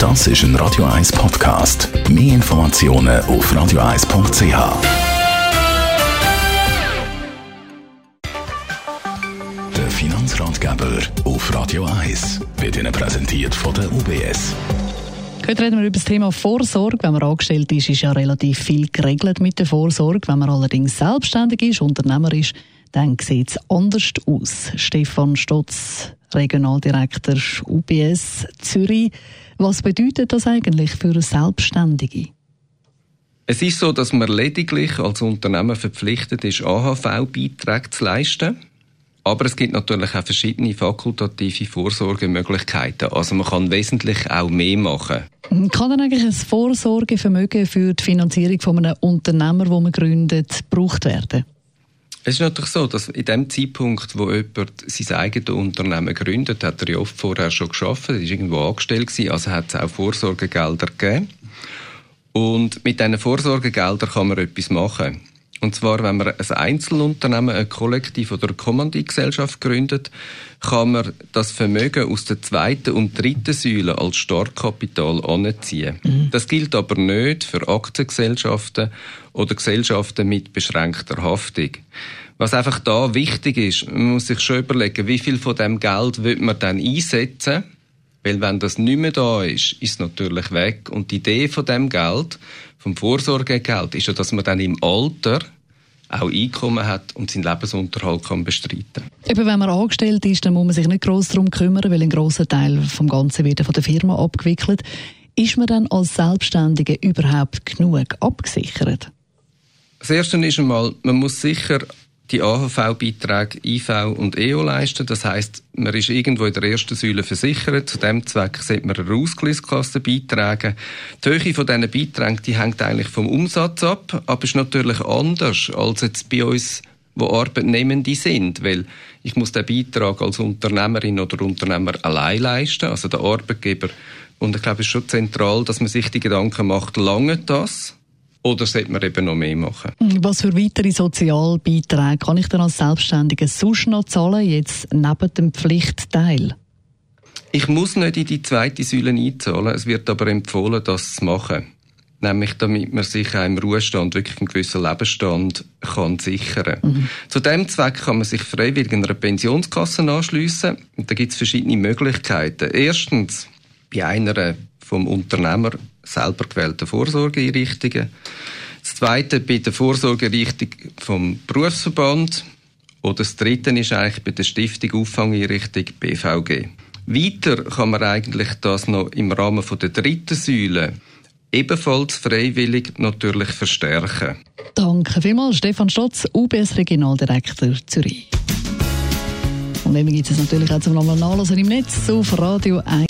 Das ist ein Radio 1 Podcast. Mehr Informationen auf radio1.ch. Der Finanzratgeber auf Radio 1 wird Ihnen präsentiert von der UBS. Heute reden wir über das Thema Vorsorge. Wenn man angestellt ist, ist ja relativ viel geregelt mit der Vorsorge. Wenn man allerdings selbstständig ist, Unternehmer ist, dann sieht es anders aus. Stefan Stotz, Regionaldirektor UBS Zürich. Was bedeutet das eigentlich für Selbstständige? Es ist so, dass man lediglich als Unternehmen verpflichtet ist, AHV-Beiträge zu leisten. Aber es gibt natürlich auch verschiedene fakultative Vorsorgemöglichkeiten. Also man kann wesentlich auch mehr machen. Kann dann eigentlich ein Vorsorgevermögen für die Finanzierung von einem Unternehmer, wo man gründet, gebraucht werden? Es ist natürlich so, dass in dem Zeitpunkt, wo jemand sein eigenes Unternehmen gründet, hat er ja oft vorher schon geschafft, er ist irgendwo angestellt gewesen, also hat es auch Vorsorgegelder gegeben. Und mit diesen Vorsorgegeldern kann man etwas machen. Und zwar, wenn man ein Einzelunternehmen, ein Kollektiv oder eine Kommanditgesellschaft gründet, kann man das Vermögen aus der zweiten und dritten Säule als Startkapital anziehen. Mhm. Das gilt aber nicht für Aktiengesellschaften oder Gesellschaften mit beschränkter Haftung. Was einfach da wichtig ist, man muss sich schon überlegen, wie viel von dem Geld wird man dann einsetzen weil wenn das nicht mehr da ist, ist es natürlich weg. Und die Idee von dem Geld, vom Vorsorgegeld, ist ja, dass man dann im Alter auch Einkommen hat und seinen Lebensunterhalt kann bestreiten Eben, wenn man angestellt ist, dann muss man sich nicht gross darum kümmern, weil ein grosser Teil vom Ganzen wird von der Firma abgewickelt. Ist man dann als Selbstständige überhaupt genug abgesichert? Das Erste ist einmal, man muss sicher die AHV-Beiträge IV und EO leisten. Das heißt, man ist irgendwo in der ersten Säule versichert. Zu dem Zweck sollte man eine Ausgleichskasse beitragen. Die Höhe von diesen Beiträgen die hängt eigentlich vom Umsatz ab, aber ist natürlich anders als jetzt bei uns wo Arbeitnehmende sind, weil ich muss den Beitrag als Unternehmerin oder Unternehmer allein leisten, also der Arbeitgeber. Und ich glaube, es ist schon zentral, dass man sich die Gedanken macht, lange das? Oder sollte man eben noch mehr machen? Was für weitere Sozialbeiträge kann ich denn als Selbstständiger sonst noch zahlen, jetzt neben dem Pflichtteil? Ich muss nicht in die zweite Säule einzahlen. Es wird aber empfohlen, das zu machen. Nämlich, damit man sich auch im Ruhestand wirklich einen gewissen Lebensstand kann sichern mhm. Zu dem Zweck kann man sich freiwillig in einer Pensionskasse anschliessen. Und da gibt es verschiedene Möglichkeiten. Erstens, bei einer vom Unternehmer selber gewählten Vorsorgeeinrichtungen. Das zweite bei der Vorsorgeeinrichtung vom Berufsverband. Oder das dritte ist eigentlich bei der Stiftung Auffangeinrichtung BVG. Weiter kann man eigentlich das noch im Rahmen der dritten Säule ebenfalls freiwillig natürlich verstärken. Danke vielmals, Stefan Stotz, UBS Regionaldirektor Zürich. Und eben gibt es natürlich auch zum nachlesen im Netz auf Radio 1.